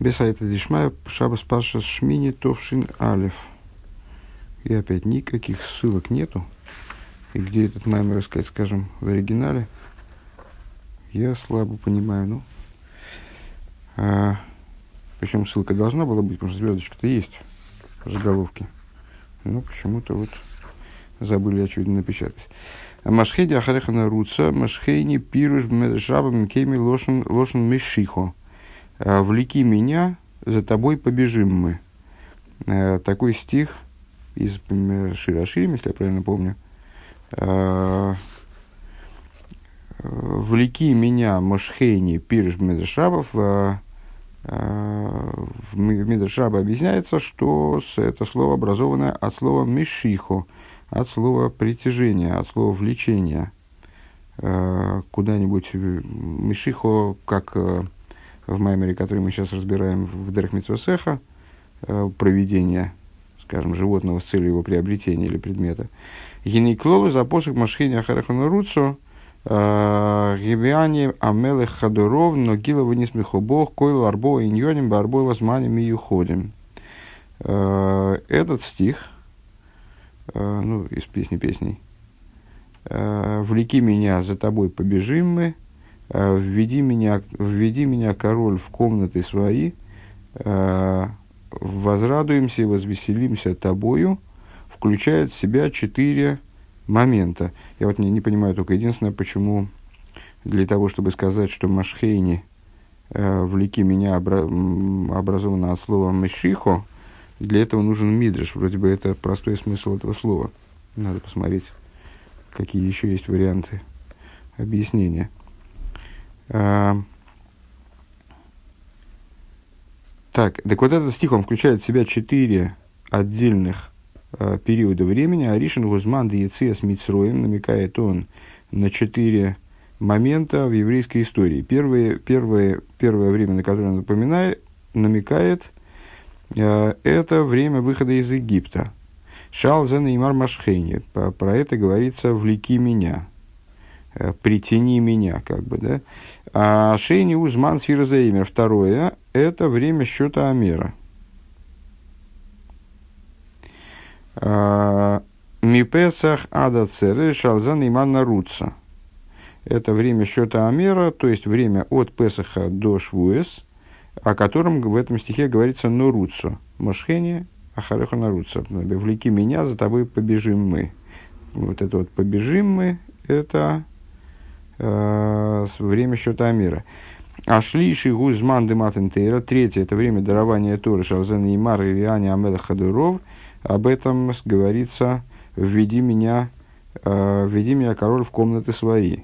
Бесайта Дишмая, Шабас Паша Шмини Товшин Алев. И опять никаких ссылок нету. И где этот маймер искать, скажем, в оригинале, я слабо понимаю. Ну, а, причем ссылка должна была быть, потому что звездочка-то есть в заголовке. Ну, почему-то вот забыли, очевидно, напечатать. Машхейди Ахарехана Руца, Машхейни Пируш Жабам Кеми Лошен. «А, «Влеки меня, за тобой побежим мы». Э, такой стих из Широширим, если я правильно помню. «А, «Влеки меня, Мошхейни, пирш Медршабов». В Медршаба объясняется, что это слово образовано от слова «мишихо», от слова «притяжение», от слова «влечение». Э, куда-нибудь «мишихо», как в Маймере, который мы сейчас разбираем в Дерх Митсвасеха, э, проведение, скажем, животного с целью его приобретения или предмета. Гинейклолу за посох Машхини Ахарахану Руцу, э, Гивиане Амелех Хадуров, Ногила Ванисмиху Бог, Койл Арбо Иньоним, Барбо Возманим и Юходим. Э, этот стих, ну, из песни песней, «Влеки меня, за тобой побежим мы», введи меня, введи меня, король, в комнаты свои, э, возрадуемся и возвеселимся тобою, включает в себя четыре момента. Я вот не, не понимаю только единственное, почему для того, чтобы сказать, что Машхейни э, влеки меня обра- образовано от слова Мешихо, для этого нужен мидриш. Вроде бы это простой смысл этого слова. Надо посмотреть, какие еще есть варианты объяснения. Так, так вот этот стих, он включает в себя четыре отдельных э, периода времени. Аришин Гузман Диециас Мицроем намекает он на четыре момента в еврейской истории. Первое, первое, первое время, на которое он напоминает, намекает, э, это время выхода из Египта. Шалзен и Имар Машхейни. Про это говорится «Влеки меня». Э, притяни меня, как бы, да. А шейни узман сфирзаимер. Второе – это время счета Амера. А, Мипесах ада церы шалзан иман наруца. Это время счета Амера, то есть время от Песаха до Швуэс, о котором в этом стихе говорится «Норуцу». Мошхение Ахареха Наруца. «Влеки меня, за тобой побежим мы». Вот это вот «побежим мы» – это время счета мира. А шлиши гузман дематентейра, третье, это время дарования Торы, Шарзен и Мар и Виани Амеда Хадуров, об этом говорится «Введи меня, э, введи меня, король, в комнаты свои».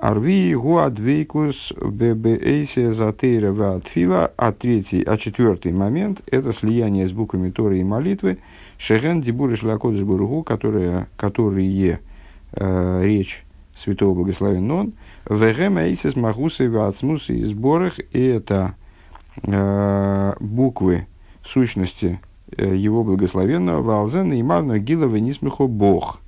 Арви гуадвейкус ббейсе затейра ватфила, а третий, а четвертый момент – это слияние с буквами Торы и молитвы, шеген дибуры шлакодыш бургу, которые, которые э, речь святого благословен он, вегем эйсис махусы вацмусы и сборах, и это э, буквы сущности э, его благословенного, валзен и марно гила венисмихо бог.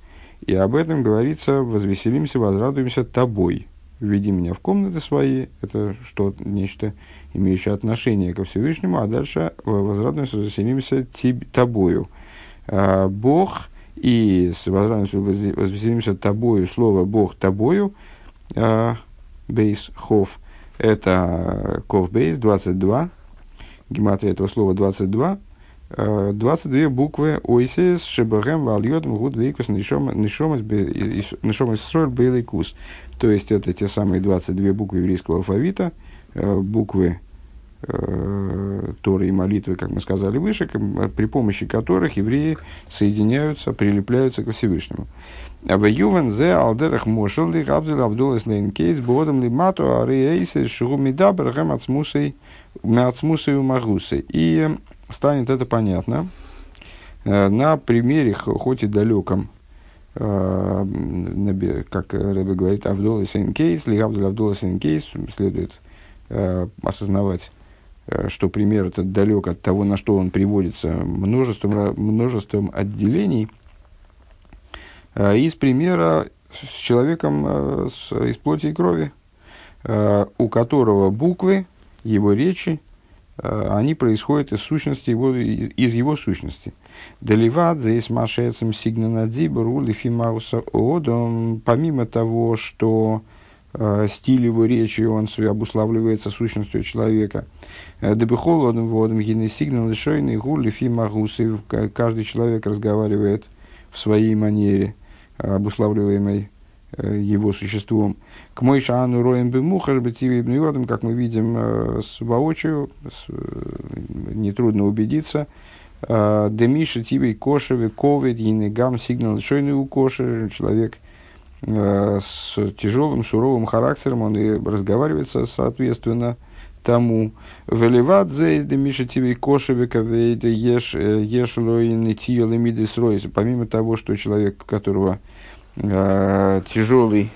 И об этом говорится, возвеселимся, возрадуемся тобой. Введи меня в комнаты свои, это что нечто имеющее отношение ко Всевышнему, а дальше возрадуемся, возвеселимся тобою. Э, бог – и возвеселимся тобою, слово Бог тобою, а, бейс хов, это ков бейс, 22, гематрия этого слова 22, 22 а, буквы ойсес шебахем вальотом гуд вейкус нишомас строил бейлейкус. То есть это те самые 22 буквы еврейского алфавита, а, буквы Торы и молитвы, как мы сказали выше, при помощи которых евреи соединяются, прилепляются к Всевышнему. А в Ювен зе алдерах мошел ли габдил абдулас лейн кейс бодом ли мату ариэйсе шугумида барахам ацмусой мацмусой умагусы. И станет это понятно э, на примере, хоть и далеком, э, как Рэбе говорит, Авдула Сейн-Кейс, ли Абдул Сейн-Кейс, следует э, осознавать Э, что пример этот далек от того, на что он приводится множеством, множеством отделений, э, из примера с человеком э, с, из плоти и крови, у которого буквы, его речи они происходят из сущности его, из его сущности. Деливат здесь машецем сигнана дибру лифимауса одом, помимо того, что э, стиль его речи, он обуславливается сущностью человека. Дебихолодом водом гины сигнал лишойный гул лифимагусы, каждый человек разговаривает в своей манере, обуславливаемой э, его существом. К мой шану роем бы мухаш бытиве как мы видим э, с воочию, э, нетрудно убедиться, Демиша тибей кошеве ковид гам сигнал шойный у коши человек с тяжелым суровым характером он и разговаривает соответственно тому. Велеват зейс демиша тибей кошеве кавейда еш еш лоин тиел мидис Помимо того, что человек, у которого тяжелый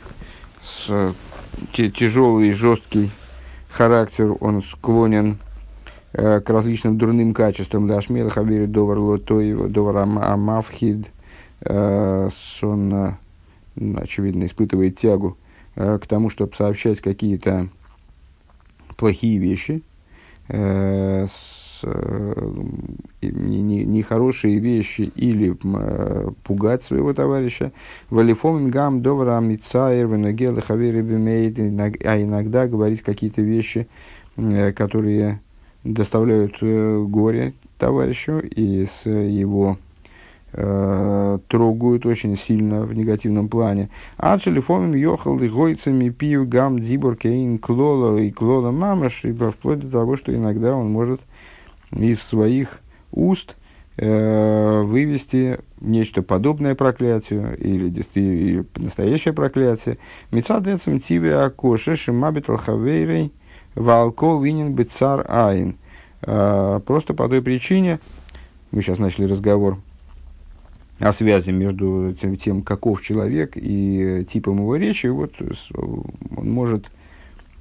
с, тяжелый, жесткий характер, он склонен э, к различным дурным качествам. Дашмел Хавири Довар Лотоева, Довар Амавхид, э, он, э, очевидно, испытывает тягу к тому, чтобы сообщать какие-то плохие вещи, нехорошие вещи или э, пугать своего товарища. Валифом гам довра мицаер веногел хавери а иногда говорить какие-то вещи, э, которые доставляют э, горе товарищу и с его трогают очень сильно в негативном плане. А телефоном ехал и гойцами пив гам дибор кейн клола и клола мамаш, вплоть до того, что иногда он может из своих уст э, вывести нечто подобное проклятию или, или настоящее проклятие. Мецадецем тиве акоше шимабит алхавейрей валкол инин бецар айн. Э, просто по той причине, мы сейчас начали разговор о связи между тем, тем каков человек и типом его речи, вот он может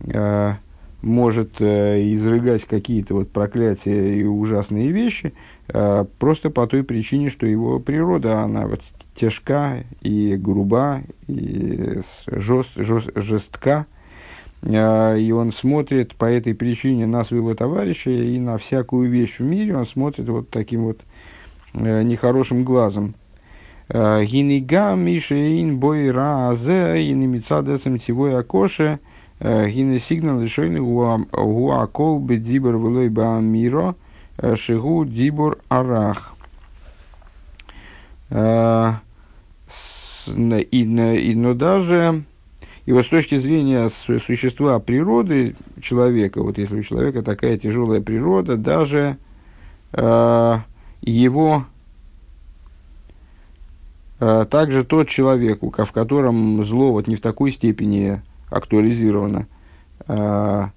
э, может э, изрыгать какие-то вот проклятия и ужасные вещи, э, просто по той причине, что его природа, она вот тяжка и груба, и жест, жест, жестка, и он смотрит по этой причине на своего товарища и на всякую вещь в мире, он смотрит вот таким вот нехорошим глазом. Э, Гинига Мишейн Бойра Азе и Немицадесом Тивой Акоше – Э, гине сигнал решили гуакол бы дибор влой миро э, шигу дибор арах. Э, и, но даже и вот с точки зрения существа природы человека, вот если у человека такая тяжелая природа, даже э, его также тот человек, в котором зло вот не в такой степени актуализировано. А,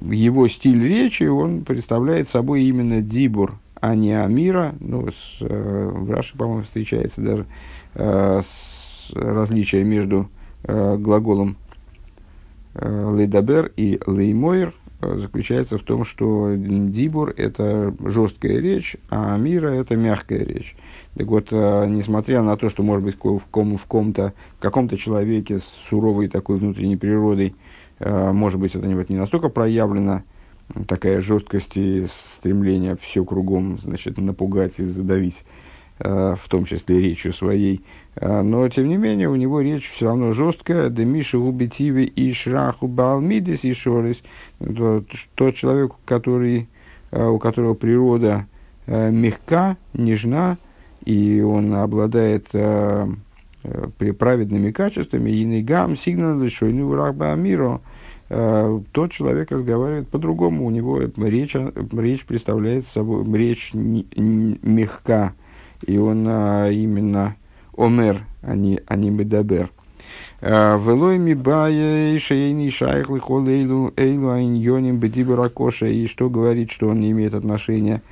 его стиль речи, он представляет собой именно дибур, а не амира. Ну, с, э, в Раши, по-моему, встречается даже э, различие между э, глаголом лейдабер и леймойр заключается в том, что дибур – это жесткая речь, а амира – это мягкая речь. Так вот, э, несмотря на то, что, может быть, в, ком, в, ком-то, в каком-то человеке с суровой такой внутренней природой, э, может быть, это не, не настолько проявлена такая жесткость и стремление все кругом, значит, напугать и задавить, э, в том числе речью своей. Но, тем не менее, у него речь все равно жесткая. Демиши убитивы и шраху балмидис и шорис. Тот человек, который, у которого природа мягка, нежна, и он обладает э, э, праведными качествами, и негам сигнал шойну врагба миру, э, тот человек разговаривает по-другому, у него речь, речь представляет собой, речь мягка, и он а, именно омер, а не, а не медабер. Э, Велой ми бая шейни шайх лихол эйлу эйлу айньоним бедибаракоша, и что говорит, что он не имеет отношения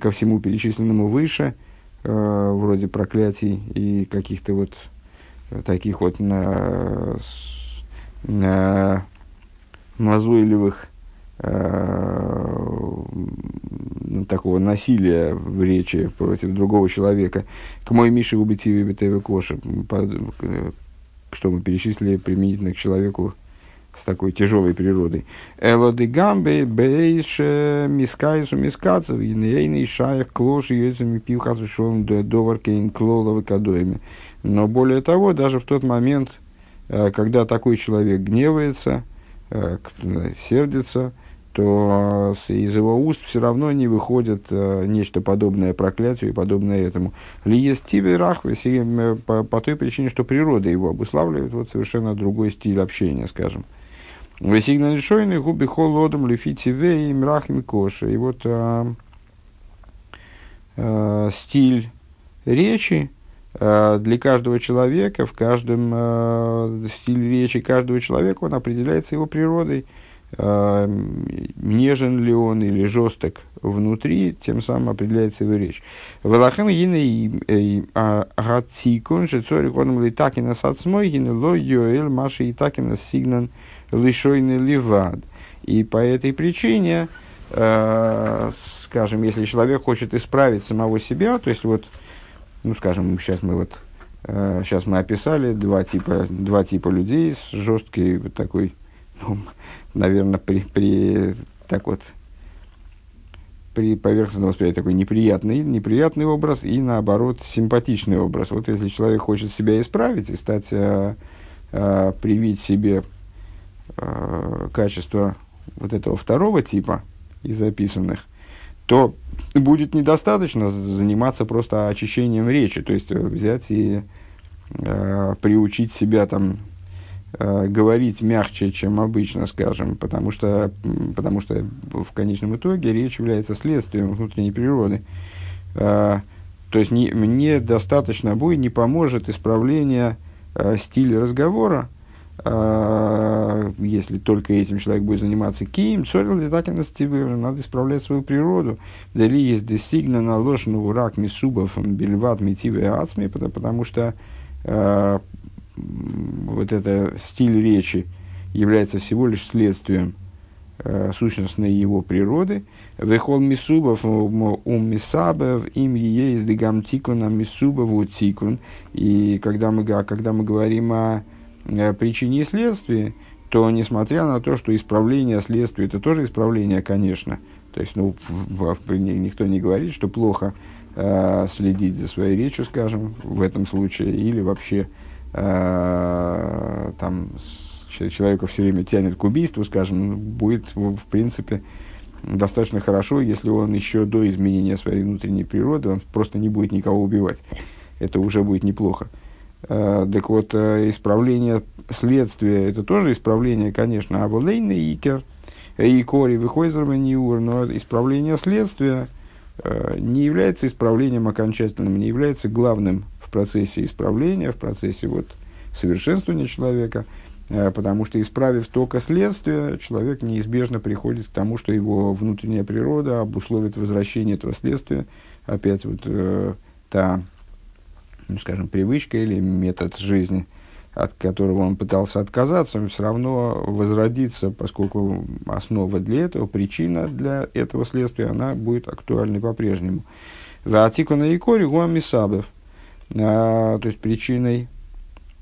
ко всему перечисленному выше – э, вроде проклятий и каких-то вот таких вот на, на назойливых э, такого насилия в речи против другого человека. К мой Мише убити БТВ Коша, что мы перечислили применительно к человеку, с такой тяжелой природой. Элоды гамбе бейш мискайсу мискацев инейный шаях клош йойцами пивхас вишон довар кейн клоловы кадоями. Но более того, даже в тот момент, э, когда такой человек гневается, э, сердится, то из его уст все равно не выходит э, нечто подобное проклятию и подобное этому. Ли есть тибе по, по той причине, что природа его обуславливает вот совершенно другой стиль общения, скажем. Шойный губи холодом лифитиве и мрахим коша. И вот а, а, стиль речи а, для каждого человека, в каждом а, стиле речи каждого человека, он определяется его природой. А, нежен ли он или жесток внутри, тем самым определяется его речь. Велахем гины гацикун, же цори коном литакина сацмой, гины ло йоэль маши и такина сигнан лишойный ливад. И по этой причине, э, скажем, если человек хочет исправить самого себя, то есть вот, ну, скажем, сейчас мы вот, э, сейчас мы описали два типа, два типа людей с жесткой вот такой, ну, наверное, при, при так вот, при поверхностном восприятии такой неприятный, неприятный образ и, наоборот, симпатичный образ. Вот если человек хочет себя исправить и стать, э, э, привить себе э, качества вот этого второго типа из записанных, то будет недостаточно заниматься просто очищением речи, то есть э, взять и э, приучить себя там э, говорить мягче, чем обычно, скажем, потому что, потому что в конечном итоге речь является следствием внутренней природы. Э, то есть не, мне достаточно будет, не поможет исправление э, стиля разговора, если только этим человек будет заниматься кием, цорил ли так надо исправлять свою природу. Дали есть десигна на ложную урак мисубов бельват митивы ацми, потому что э, вот это стиль речи является всего лишь следствием э, сущностной его природы. Вехол мисубов ум мисабев им есть дегам тикуна мисубову тикун. И когда мы, когда мы говорим о причине и следствии, то несмотря на то, что исправление следствия это тоже исправление, конечно, то есть ну, никто не говорит, что плохо э, следить за своей речью, скажем, в этом случае, или вообще э, там человека все время тянет к убийству, скажем, ну, будет в принципе достаточно хорошо, если он еще до изменения своей внутренней природы, он просто не будет никого убивать. Это уже будет неплохо. Э, так вот, э, исправление следствия, это тоже исправление, конечно, аволейный икер, и кори выхойзерманиур, но исправление следствия э, не является исправлением окончательным, не является главным в процессе исправления, в процессе вот, совершенствования человека, потому что, исправив только следствие, человек неизбежно приходит к тому, что его внутренняя природа обусловит возвращение этого следствия, опять вот та ну, скажем, привычка или метод жизни, от которого он пытался отказаться, он все равно возродится, поскольку основа для этого, причина для этого следствия, она будет актуальной по-прежнему. Ватику на икоре гуамисабев. А, то есть причиной,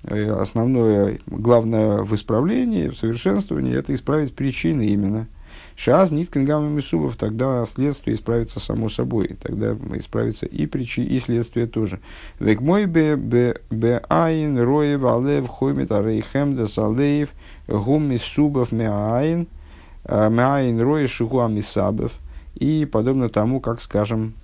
э, основное, главное в исправлении, в совершенствовании, это исправить причины именно – Шаз ниткин гамма мисубов, тогда следствие исправится само собой. Тогда исправится и причина, и следствие тоже. Век мой бе бе айн роев алев хоймет арейхем де салеев гум меаин э, меаин рои шигу амисабов. И подобно тому, как, скажем,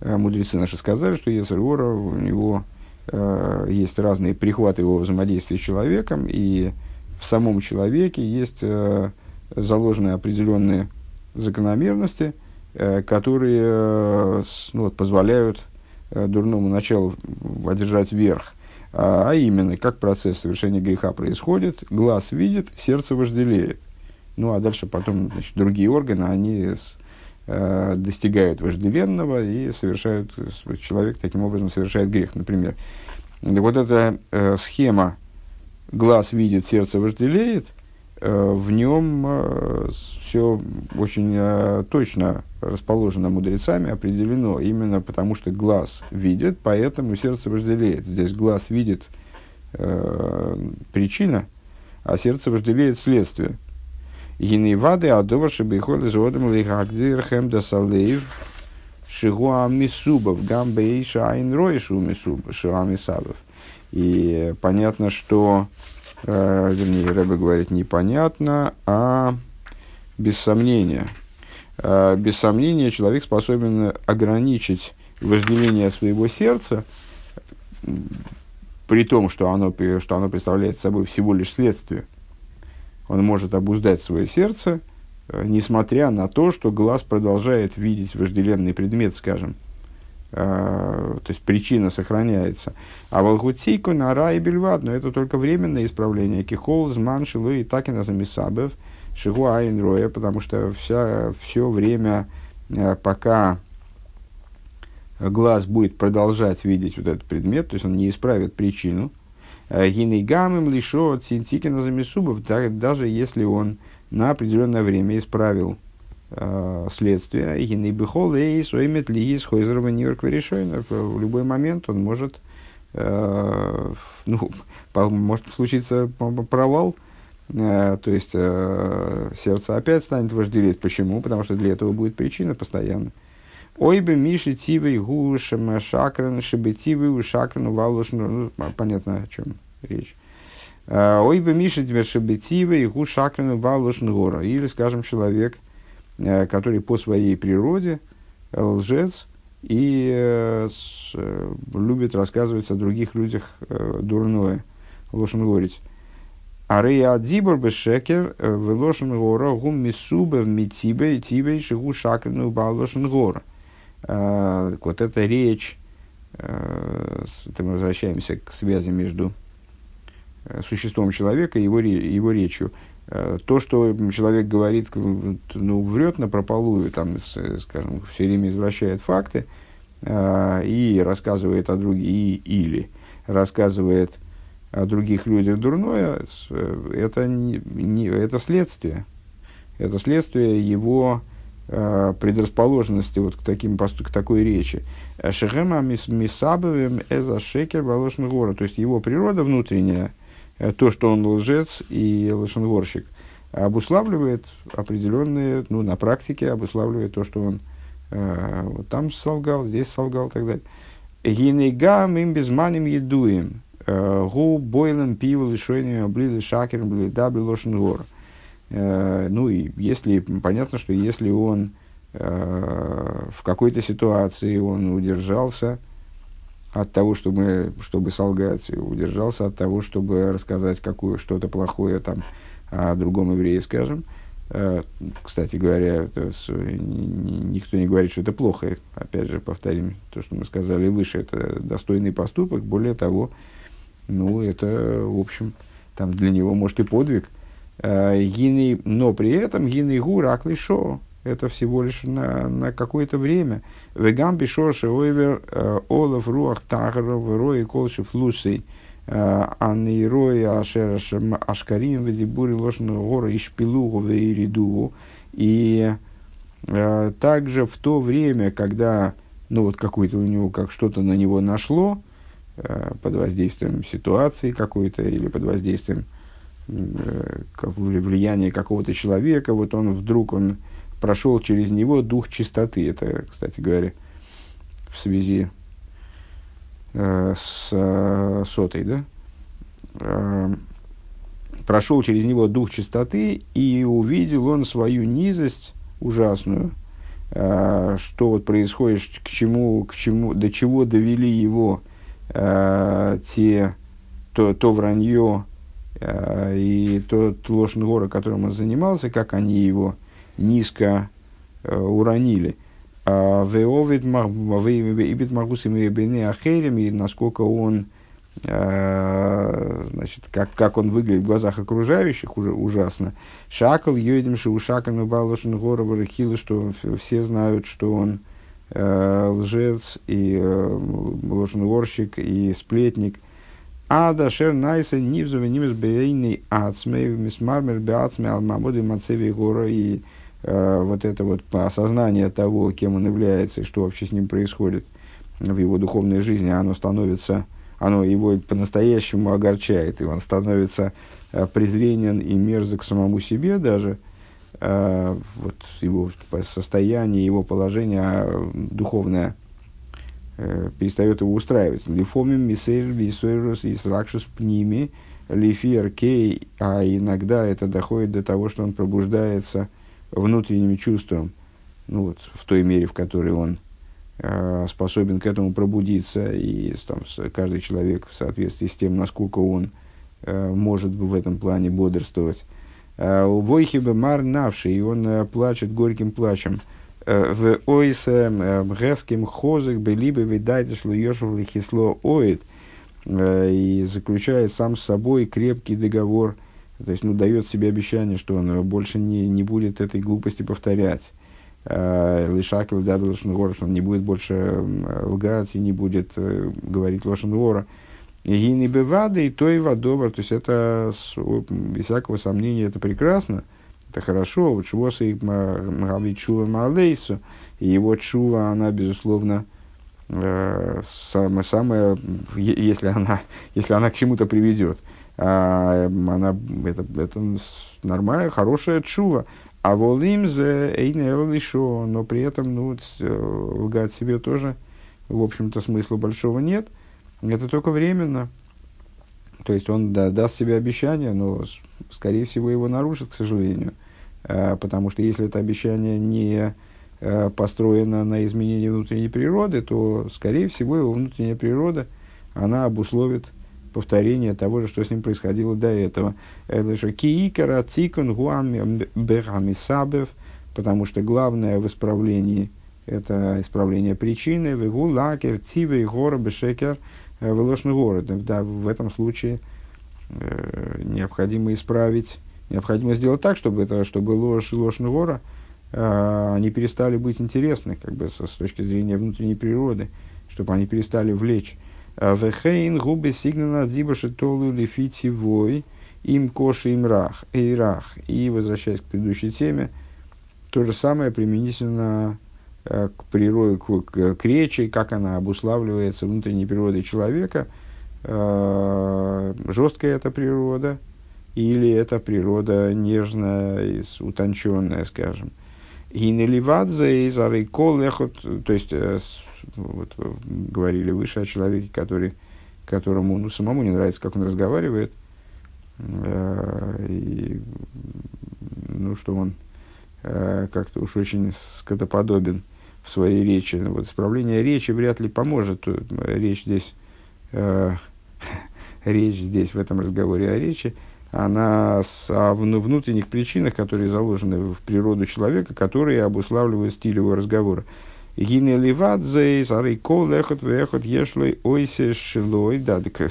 э, мудрецы наши сказали, что Ецергора, у него э, есть разные прихваты его взаимодействия с человеком, и в самом человеке есть э, заложены определенные закономерности, э, которые э, ну, вот, позволяют э, дурному началу одержать верх. А, а именно, как процесс совершения греха происходит, глаз видит, сердце вожделеет. Ну, а дальше потом значит, другие органы, они с, э, достигают вожделенного и совершают, человек таким образом совершает грех, например. Вот эта э, схема глаз видит, сердце вожделеет, в нем э, все очень э, точно расположено мудрецами, определено именно потому, что глаз видит, поэтому сердце разделяет. Здесь глаз видит э, причина, а сердце вожделеет следствие. Гинейвады адова шибейхол из одам лейхагдирхем да салеев шигуа мисубов гамбей шайн ройшу мисуб шуамисабов. И понятно, что, э, вернее, Рэбе говорит непонятно, а без сомнения. Э, без сомнения человек способен ограничить вожделение своего сердца, при том, что оно, что оно представляет собой всего лишь следствие. Он может обуздать свое сердце, э, несмотря на то, что глаз продолжает видеть вожделенный предмет, скажем. Э, то есть причина сохраняется. А волгутейку на рай бельвад, но это только временное исправление. Кихол, зман, шилу и так и на замисабев, шигу айн роя, потому что вся, все время, э, пока глаз будет продолжать видеть вот этот предмет, то есть он не исправит причину. Э, Гиней гамым лишо цинтикина замесубов, даже если он на определенное время исправил э, следствие. Гиней бихол и соймет ли из хойзерова нью-йорк В любой момент он может, э, ну, может случиться провал, э, то есть э, сердце опять станет вожделеть. Почему? Потому что для этого будет причина постоянно. Ой бы Миши Тивой Гушем Шакран Шибетивы у Шакрану Валушну. Ну, понятно, о чем речь. А, Ой бы Миши Шибетивы Гу Шакрану Валушну Гора. Или, скажем, человек, э, который по своей природе лжец и э, э, любит рассказывать о других людях дурное, лошен говорить. Арея дибор бешекер в лошен гора гум мисубе митибе и тибе шигу шакрану балошен гора. Вот эта речь, э, мы возвращаемся к связи между э, существом человека и его, его речью. Э, то, что человек говорит, ну, врет на прополую, там, скажем, все время извращает факты и рассказывает о других, и, или рассказывает о других людях дурное, это, не, не, это следствие. Это следствие его Э, предрасположенности вот к, таким, к такой речи. Шехема мисабовым эза шекер балошн гора. То есть его природа внутренняя, э, то, что он лжец и лошенгорщик, обуславливает определенные, ну, на практике обуславливает то, что он э, там солгал, здесь солгал и так далее. Гинегам им безманим едуем. Э, гу бойлем пиво лишойними блиды шакером блида блошен гора. Э, ну и если, понятно, что если он э, в какой-то ситуации он удержался от того, чтобы, чтобы солгать, удержался от того, чтобы рассказать какое, что-то плохое там о другом еврее, скажем. Э, кстати говоря, никто не говорит, что это плохо. Опять же, повторим то, что мы сказали выше. Это достойный поступок. Более того, ну, это, в общем, там для него, может, и подвиг – Э, но при этом гины гурак лишо. Это всего лишь на, на какое-то время. Вегам бишорши ойвер э, олов руах тахаров рои колши флусей. Э, Анны рои ашер ашкарим ведибури ложного гора и шпилугу вейридугу. И также в то время, когда ну вот какой-то у него, как что-то на него нашло, под воздействием ситуации какой-то или под воздействием Э, влияние какого-то человека, вот он вдруг он прошел через него дух чистоты. Это, кстати говоря, в связи э, с э, сотой, да? Э, прошел через него дух чистоты и увидел он свою низость ужасную, что вот происходит, к чему, к чему, до чего довели его те, то, то вранье, и тот Лошен Гора, которым он занимался, как они его низко э, уронили. А Веовид Магусим и Бене Ахерем, и насколько он, э, значит, как, как он выглядит в глазах окружающих, уже ужасно. Шакал, Йодим, Шаушакал, Лошен Гора, Варахилу, что все знают, что он лжец и ложногорщик и сплетник. Ада шер найса нивзу венимес бейный ацмей мисмармер беацмей алмамоды мацеви гора и э, вот это вот осознание того, кем он является и что вообще с ним происходит в его духовной жизни, оно становится оно его по-настоящему огорчает, и он становится э, презренен и мерзок самому себе даже, э, вот его состояние, его положение а, духовное э, перестает его устраивать. Лифомим мисейр висойрус и сракшус пними лифиер кей, а иногда это доходит до того, что он пробуждается внутренним чувством, ну вот, в той мере, в которой он э, способен к этому пробудиться, и там, каждый человек в соответствии с тем, насколько он э, может в этом плане бодрствовать. Э, ובוכה במר נפשו, и он э, плачет горьким плачем. ועושה הסכם חזק בליבו ודעתו שלא ישוב לכסלו עוד, и заключает сам с собой крепкий договор, то есть ну, дает себе обещание, что он больше не, не будет этой глупости повторять. לשקר לדבר לשון הרע, что он не будет больше лгать и не будет э, говорить Лошенгора. И не бывады, и то и водобр. То есть это, без всякого сомнения, это прекрасно, это хорошо. Вот и мгавит чува малейсу, и его чува, она, безусловно, э, самое, самое, если она, если она к чему-то приведет, а, она, это, это нормальная, хорошая чува. А волим за еще, но при этом ну, э, лгать себе тоже, в общем-то, смысла большого нет. Это только временно. То есть он да, даст себе обещание, но, скорее всего, его нарушит, к сожалению. А, потому что если это обещание не а, построено на изменении внутренней природы, то, скорее всего, его внутренняя природа, она обусловит повторение того же, что с ним происходило до этого. Киикара цикун гуам бехамисабев, потому что главное в исправлении это исправление причины. Вегу лакер цивы гора бешекер э, велошный город. Да, в этом случае э, необходимо исправить, необходимо сделать так, чтобы, это, чтобы ложь и ложь гора э, они перестали быть интересны, как бы со, с точки зрения внутренней природы, чтобы они перестали влечь. Вехейн губы сигнана дзибаши толу лифитивой им коши им рах, эйрах. И, возвращаясь к предыдущей теме, то же самое применительно э, к природе, к, к, к речи, как она обуславливается внутренней природой человека. Э, жесткая эта природа или это природа нежная, утонченная, скажем. И неливадзе из арейкол то есть э, вот, э, говорили выше о человеке, который, которому ну, самому не нравится, как он разговаривает, э, и, ну, что он э, как-то уж очень скотоподобен в своей речи. Вот исправление речи вряд ли поможет. Речь здесь, э, речь здесь, в этом разговоре о речи, она с, о внутренних причинах, которые заложены в природу человека, которые обуславливают стиль его разговора. Гине ливадзе, сары кол, эхот, вехот, ешлой, ойсе, шилой. Да, так,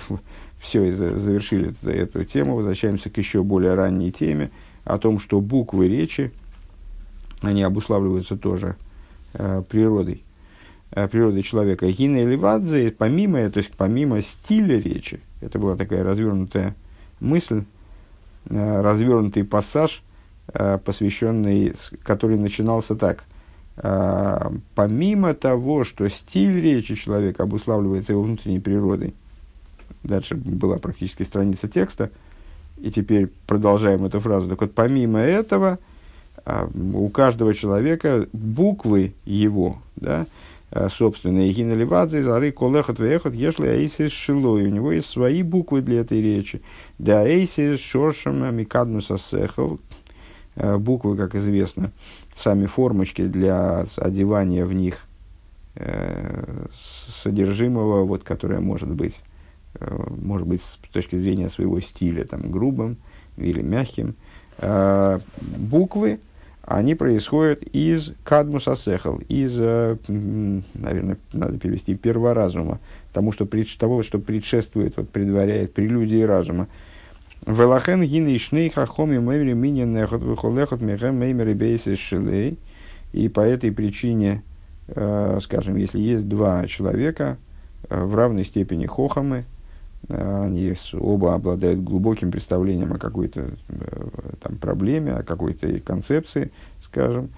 все, завершили эту тему. Возвращаемся к еще более ранней теме о том, что буквы речи, они обуславливаются тоже э, природой, э, природой человека. Гине ливадзе, помимо, то есть помимо стиля речи, это была такая развернутая мысль, э, развернутый пассаж, э, посвященный, который начинался так – помимо того, что стиль речи человека обуславливается его внутренней природой, дальше была практически страница текста, и теперь продолжаем эту фразу. Так вот, помимо этого, а, у каждого человека буквы его, да, а, собственные гинеливадзе, зары, колехот, вехот, ешли аисис шилой. У него есть свои буквы для этой речи. Да аисис шоршем микаднуса сехал. Буквы, как известно, сами формочки для одевания в них э, содержимого, вот, которое может быть, э, может быть с точки зрения своего стиля там, грубым или мягким. Э, буквы, они происходят из кадмуса сехал, из, э, наверное, надо перевести перворазума, тому, что, пред, того, что предшествует, вот, предваряет прелюдии разума. Велахен гины шней хахоми мемри минин нехот выхолехот мехем меймери бейсы шилей. И по этой причине, э, скажем, если есть два человека э, в равной степени хохамы, э, они оба обладают глубоким представлением о какой-то там проблеме, о какой-то концепции, скажем,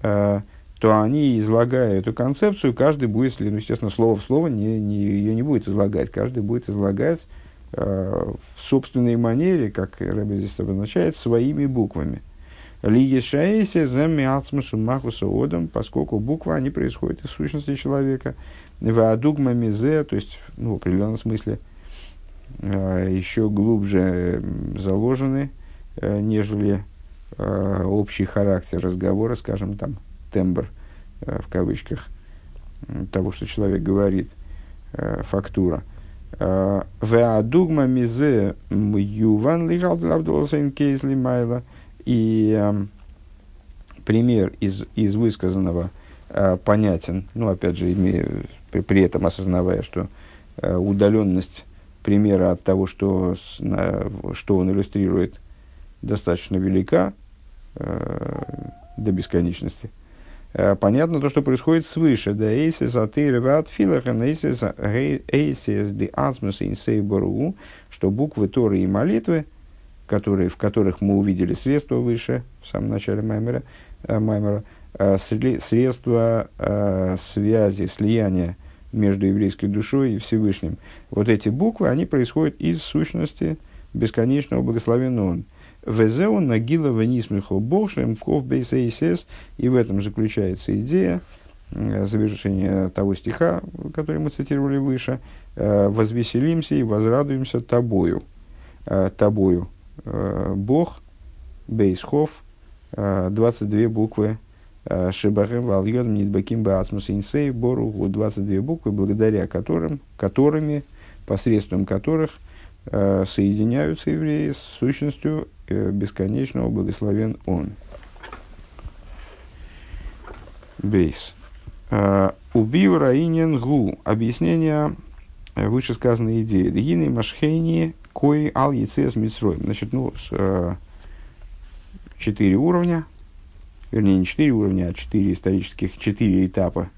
то они, излагая эту концепцию, каждый будет, ну, естественно, слово в слово не, не, ее не будет излагать, каждый будет излагать в собственной манере, как Рэбби здесь обозначает, своими буквами. Лиги шаэси зэмми ацмусу махуса одам, поскольку буквы, они происходят из сущности человека. Ваадугма мизе, то есть, ну, в определенном смысле, э, еще глубже заложены, э, нежели э, общий характер разговора, скажем, там, тембр, э, в кавычках, того, что человек говорит, э, фактура. Э, Веадугма мизе юван лигал лавдолсен кейсли майла. И пример из, из высказанного понятен, ну, опять же, имея, при, при этом осознавая, что удаленность примера от того, что, что он иллюстрирует, достаточно велика до бесконечности – Э, понятно то, что происходит свыше. Да эйсис атыр ват филахан эйсис эйсис ди азмус инсейбору, что буквы Торы и молитвы, которые, в которых мы увидели средства выше, в самом начале Маймера, э, Маймера э, средства связи, слияния между еврейской душой и Всевышним. Вот эти буквы, они происходят из сущности бесконечного благословенного Везеу нагила венисмихо богшем ков бейсейсес. И в этом заключается идея э, завершения того стиха, который мы цитировали выше. «Э, «Возвеселимся и возрадуемся тобою». Э, тобою. Бог, бейсхов, 22 буквы Шибахем Вальйон Нидбаким Баасмус Инсей Боругу 22 буквы, благодаря которым, которыми, посредством которых соединяются евреи с сущностью бесконечного, благословен Он. Бейс. А, Убил Раинен Гу. Объяснение э, вышесказанной идеи. Дгины Машхейни Кои Ал Яцес Митсрой. Значит, ну, с, э, четыре уровня, вернее, не четыре уровня, а четыре исторических, четыре этапа,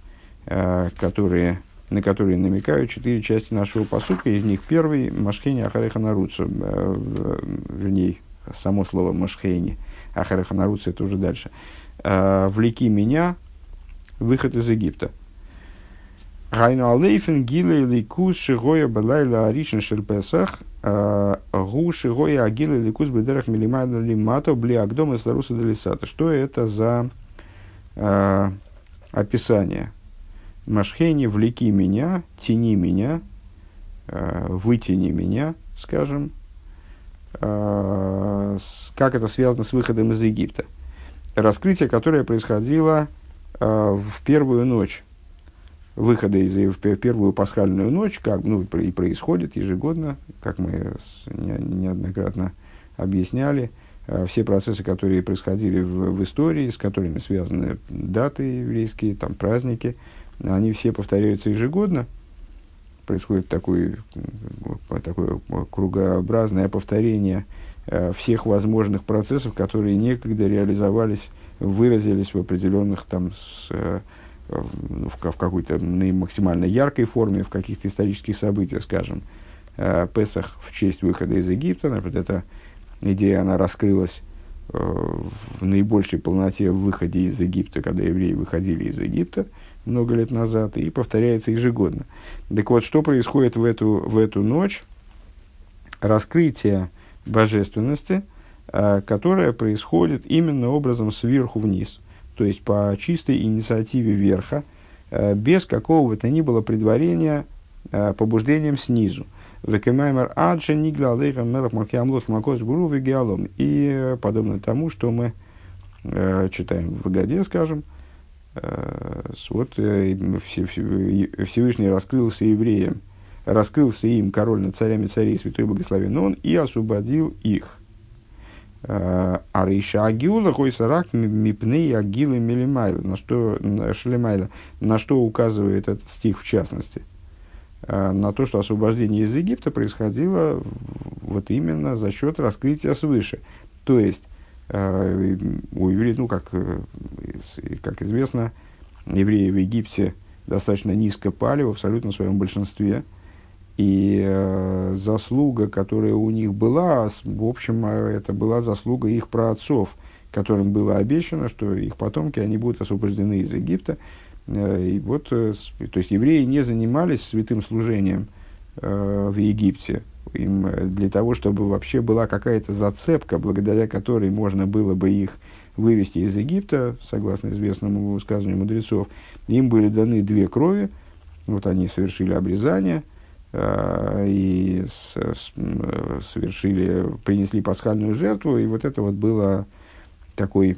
которые, на которые намекают четыре части нашего посука. Из них первый Машхейни Ахареха Наруца, вернее, само слово Машхейни, Ахараха Наруца, это уже дальше. А, «Влеки меня, выход из Египта». Гайну алейфен гилей ликус шигоя балайла аришен шельпесах а, гу шигоя агилей ликус бедерах милимайда лимато бли агдома старуса делисата. Что это за э, описание? Машхейни, влеки меня, тяни меня, э, вытяни меня, скажем, как это связано с выходом из Египта. Раскрытие, которое происходило э, в первую ночь выхода из в первую пасхальную ночь, как ну, и происходит ежегодно, как мы неоднократно объясняли, э, все процессы, которые происходили в, в истории, с которыми связаны даты еврейские, там праздники, они все повторяются ежегодно происходит такое, такое кругообразное повторение э, всех возможных процессов, которые некогда реализовались, выразились в определенных там, с, э, в, в какой-то максимально яркой форме, в каких-то исторических событиях, скажем, э, Песах в честь выхода из Египта. Вот эта идея, она раскрылась в наибольшей полноте в выходе из Египта, когда евреи выходили из Египта – много лет назад и повторяется ежегодно. Так вот, что происходит в эту, в эту ночь? Раскрытие божественности, э, которое происходит именно образом сверху вниз, то есть по чистой инициативе верха, э, без какого бы то ни было предварения э, побуждением снизу. Векемаймер аджи нигла алейхам мелах макиамлот макос гуру И подобно тому, что мы читаем в Гаде, скажем, Э, вот э, Всевышний раскрылся евреям, раскрылся им король над царями царей, святой благословен он, и освободил их. Э, а Рейша Агиула Хойсарак Мипней Агилы Мелимайла, на что, Шелемайла, на что указывает этот стих в частности? На то, что освобождение из Египта происходило вот именно за счет раскрытия свыше. То есть, Э, у евреев, ну, как, э, как известно, евреи в Египте достаточно низко пали в абсолютно своем большинстве. И э, заслуга, которая у них была, в общем, э, это была заслуга их праотцов, которым было обещано, что их потомки, они будут освобождены из Египта. И вот, то есть евреи не занимались святым служением в Египте, им для того, чтобы вообще была какая-то зацепка, благодаря которой можно было бы их вывести из Египта, согласно известному высказыванию мудрецов, им были даны две крови, вот они совершили обрезание э, и с, с, совершили, принесли пасхальную жертву, и вот это вот было такой э,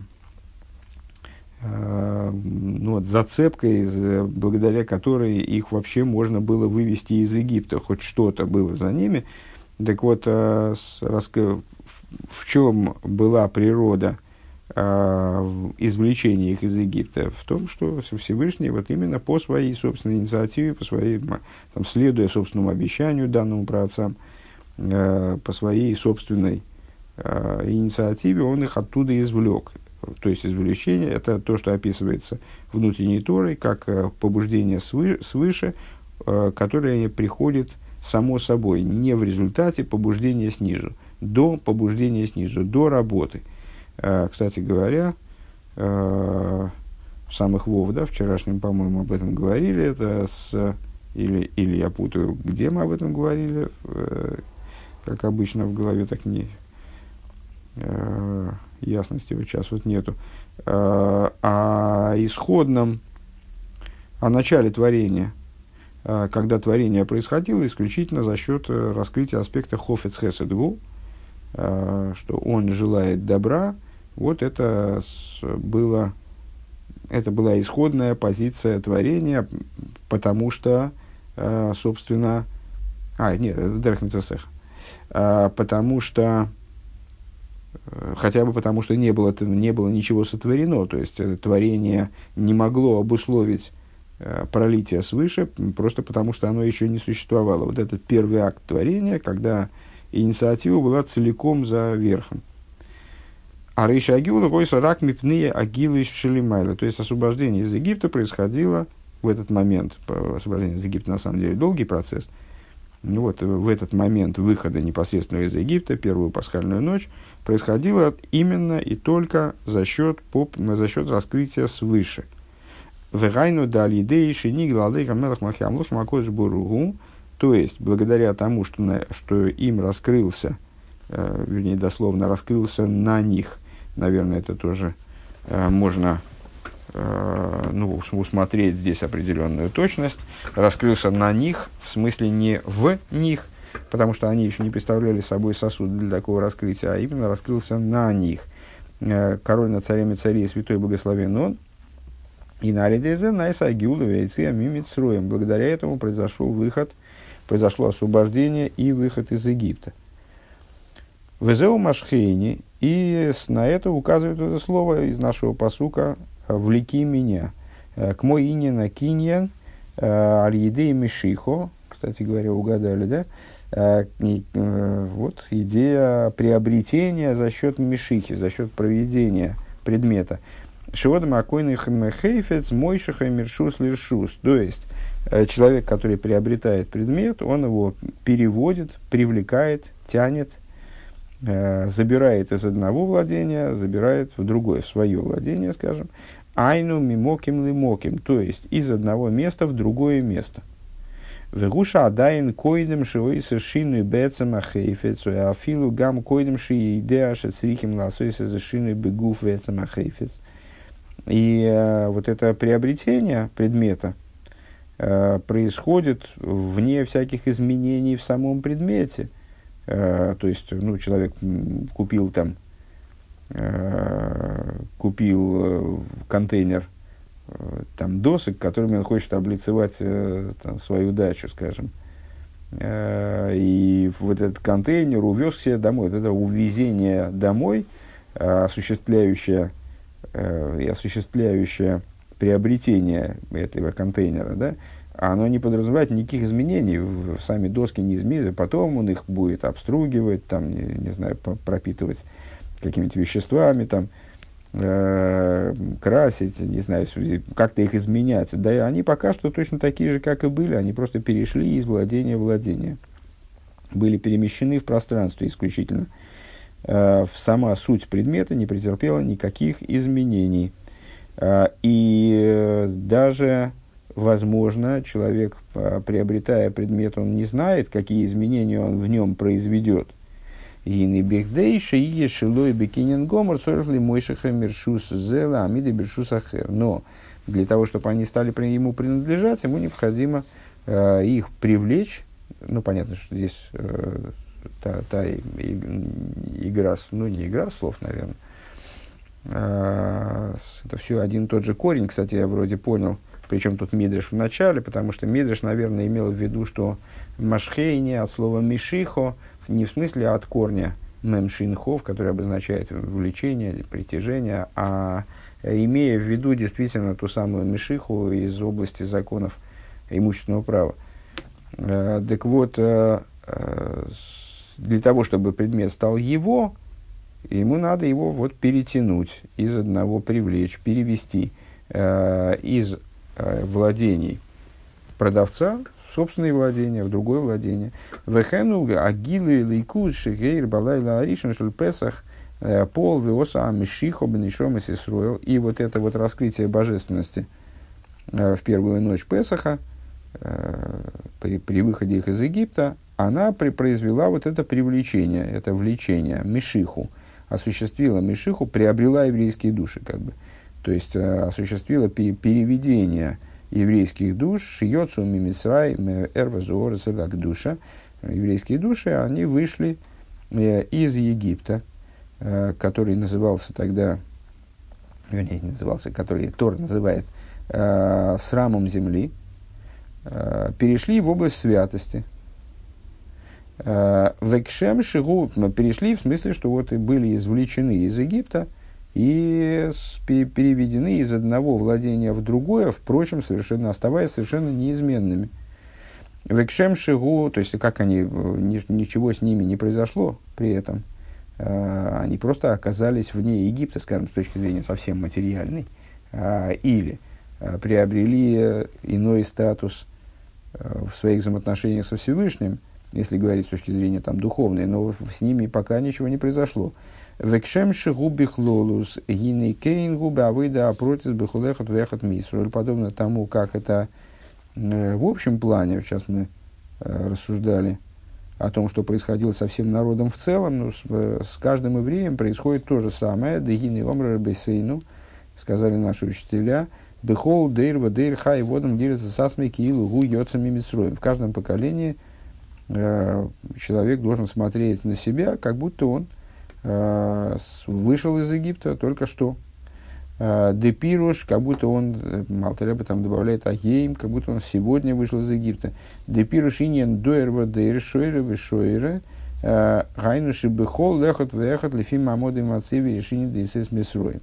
ну, вот, зацепкой, благодаря которой их вообще можно было вывести из Египта, хоть что-то было за ними. Так вот, э, в чем была природа э, извлечения их из Египта? В том, что Всевышний вот именно по своей собственной инициативе, по своей, там, следуя собственному обещанию данному праотцам, э, по своей собственной инициативе, он их оттуда извлек. То есть извлечение – это то, что описывается внутренней Торой, как побуждение свыше, свыше которое приходит само собой, не в результате побуждения снизу, до побуждения снизу, до работы. А, кстати говоря, в самых Вов, да, вчерашнем, по-моему, об этом говорили, это с, или, или я путаю, где мы об этом говорили, э, как обычно в голове так не, э, ясности вот сейчас вот нету, а, о исходном, о начале творения – а, когда творение происходило исключительно за счет э, раскрытия аспекта хофец хеседгу, а, что он желает добра, вот это было, это была исходная позиция творения, потому что, а, собственно, а, нет, Дерхмицесех, потому что, хотя бы потому что не было, не было ничего сотворено, то есть э, творение не могло обусловить Э, пролития свыше, просто потому что оно еще не существовало. Вот этот первый акт творения, когда инициатива была целиком за верхом. А Рейша Агилу Ройса Рак Мипные Агилы Шелимайла. То есть освобождение из Египта происходило в этот момент. Освобождение из Египта на самом деле долгий процесс. Ну вот, в этот момент выхода непосредственно из Египта, первую пасхальную ночь, происходило именно и только за счет, за счет раскрытия свыше – Вегайну дали идеи шини глады камелах махямлух макодж. То есть, благодаря тому, что, на, что им раскрылся, э, вернее, дословно раскрылся на них, наверное, это тоже э, можно э, ну, усмотреть здесь определенную точность, раскрылся на них, в смысле не в них, потому что они еще не представляли собой сосуд для такого раскрытия, а именно раскрылся на них. Э, король над царями царей, святой благословен он, и на Алидезе Найса Гиулу Вейция Мимицруем. Благодаря этому произошел выход, произошло освобождение и выход из Египта. Везеу Машхейни, и на это указывает это слово из нашего посука «Влеки меня». Э, к мой ине на киньян э, аль-еде мишихо, кстати говоря, угадали, да? Э, и, вот идея приобретения за счет мишихи, за счет проведения предмета. Шиодам акойных хейфец мойшиха миршус лиршус. То есть, э, человек, который приобретает предмет, он его переводит, привлекает, тянет, э, забирает из одного владения, забирает в другое, в свое владение, скажем. Айну мимоким лимоким, то есть из одного места в другое место. Вегуша адайн койдем шивой совершину бецем ахейфец, а афилу гам койдем ши идея шецрихим ласойся зашину бегуф вецем ахейфец. И э, вот это приобретение предмета э, происходит вне всяких изменений в самом предмете. Э, то есть, ну, человек купил там, э, купил э, контейнер там досок, которыми он хочет облицевать э, там, свою дачу, скажем. Э, и вот этот контейнер увез к себе домой. Вот это увезение домой, э, осуществляющее э, и осуществляющее приобретение этого контейнера, да, оно не подразумевает никаких изменений. Сами доски не изменятся, потом он их будет обстругивать, там, не, не знаю, пропитывать какими-то веществами, там, э, красить, не знаю, как-то их изменять. Да они пока что точно такие же, как и были, они просто перешли из владения в владение. Были перемещены в пространство исключительно. э, сама суть предмета не претерпела никаких изменений. Э, и даже, возможно, человек, приобретая предмет, он не знает, какие изменения он в нем произведет. Гины бигдейша и шилой бикинин гомор сорхли мойшиха мершус зела амиды бершус ахер. Но для того, чтобы они стали ему принадлежать, ему необходимо э, их привлечь. Ну, понятно, что здесь э, та, та и, и, игра, ну, не игра слов, наверное. Э, это все один и тот же корень, кстати, я вроде понял. Причем тут Мидриш в начале, потому что Мидриш, наверное, имел в виду, что Машхейни от слова Мишихо – не в смысле от корня мемшинхов, который обозначает влечение, притяжение, а имея в виду действительно ту самую мишиху из области законов имущественного права. Э, так вот, э, э, для того, чтобы предмет стал его, ему надо его вот перетянуть из одного, привлечь, перевести из владений продавца собственные владения, в другое владение. Вехену агилу и лейкуз шигейр балайла аришин шель песах э, пол веоса амишихо бенишом и И вот это вот раскрытие божественности э, в первую ночь Песаха, э, при, при выходе их из Египта, она при, произвела вот это привлечение, это влечение, Мишиху, осуществила Мишиху, приобрела еврейские души, как бы. То есть осуществила переведение еврейских душ, шиёцу мимисрай эрвазуор душа, еврейские души, они вышли э, из Египта, э, который назывался тогда, вернее, не назывался, который Тор называет э, срамом земли, перешли в область святости. Векшем шигу перешли в смысле, что вот и были извлечены из Египта – и переведены из одного владения в другое, впрочем, совершенно оставаясь совершенно неизменными. Векшем шигу, то есть как они, ничего с ними не произошло при этом, а, они просто оказались вне Египта, скажем, с точки зрения совсем материальной, а, или а, приобрели иной статус в своих взаимоотношениях со Всевышним, если говорить с точки зрения там, духовной, но с ними пока ничего не произошло. Векшем шигу бихлолус, гиней кейн губы авыда апротис бихулехат вехат мисруль. Подобно тому, как это э, в общем плане, сейчас мы э, рассуждали о том, что происходило со всем народом в целом, но с, э, с каждым евреем происходит то же самое. Дегины омрар бесейну, сказали наши учителя, бехол дейр хай водом дирится сасми киилу гу йоцами митсроем. В каждом поколении э, человек должен смотреть на себя, как будто он – вышел из Египта только что. Э, Депируш, как будто он, э, Малтареба там добавляет Агеем, как будто он сегодня вышел из Египта. Депируш иньен дуэрва дейр шойре вишойре, гайнуши бехол лехот вехот лефим мамоды мацеви решини дейсес месроем.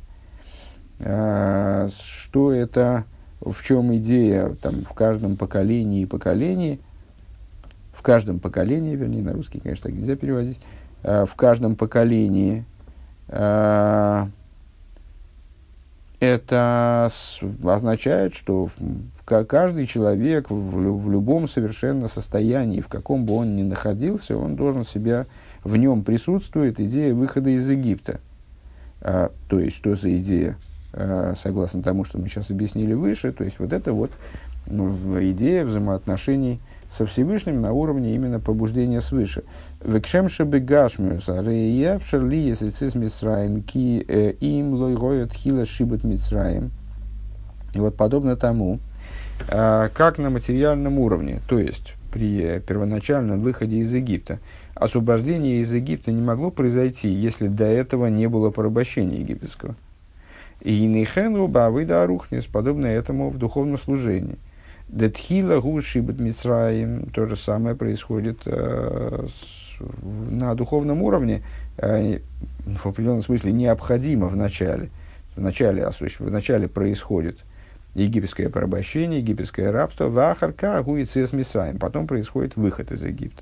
Что это, в чем идея там, в каждом поколении и поколении, в каждом поколении, вернее, на русский, конечно, так нельзя переводить, Э, в каждом поколении, э, это означает, что каждый человек в, любом совершенно состоянии, в каком бы он ни находился, он должен себя, в нем присутствует идея выхода из Египта. А, то есть, что за идея, а, согласно тому, что мы сейчас объяснили выше, то есть, вот это вот ну, идея взаимоотношений со Всевышним на уровне именно побуждения свыше. Векшем шебегашмиус, рея пшерли есицис митсраем, ки э, им лойгоет хила шибут митсраем. И вот подобно тому, а, как на материальном уровне, то есть при первоначальном выходе из Египта, освобождение из Египта не могло произойти, если до этого не было порабощения египетского. И нейхенру бавыда арухнис, подобно этому в духовном служении. Детхила гушибет митсраем, то же самое происходит э, с, на духовном уровне, э, в определенном смысле необходимо в начале. В начале, в начале происходит египетское порабощение, египетское рабство, вахарка гуицес мисраем, потом происходит выход из Египта.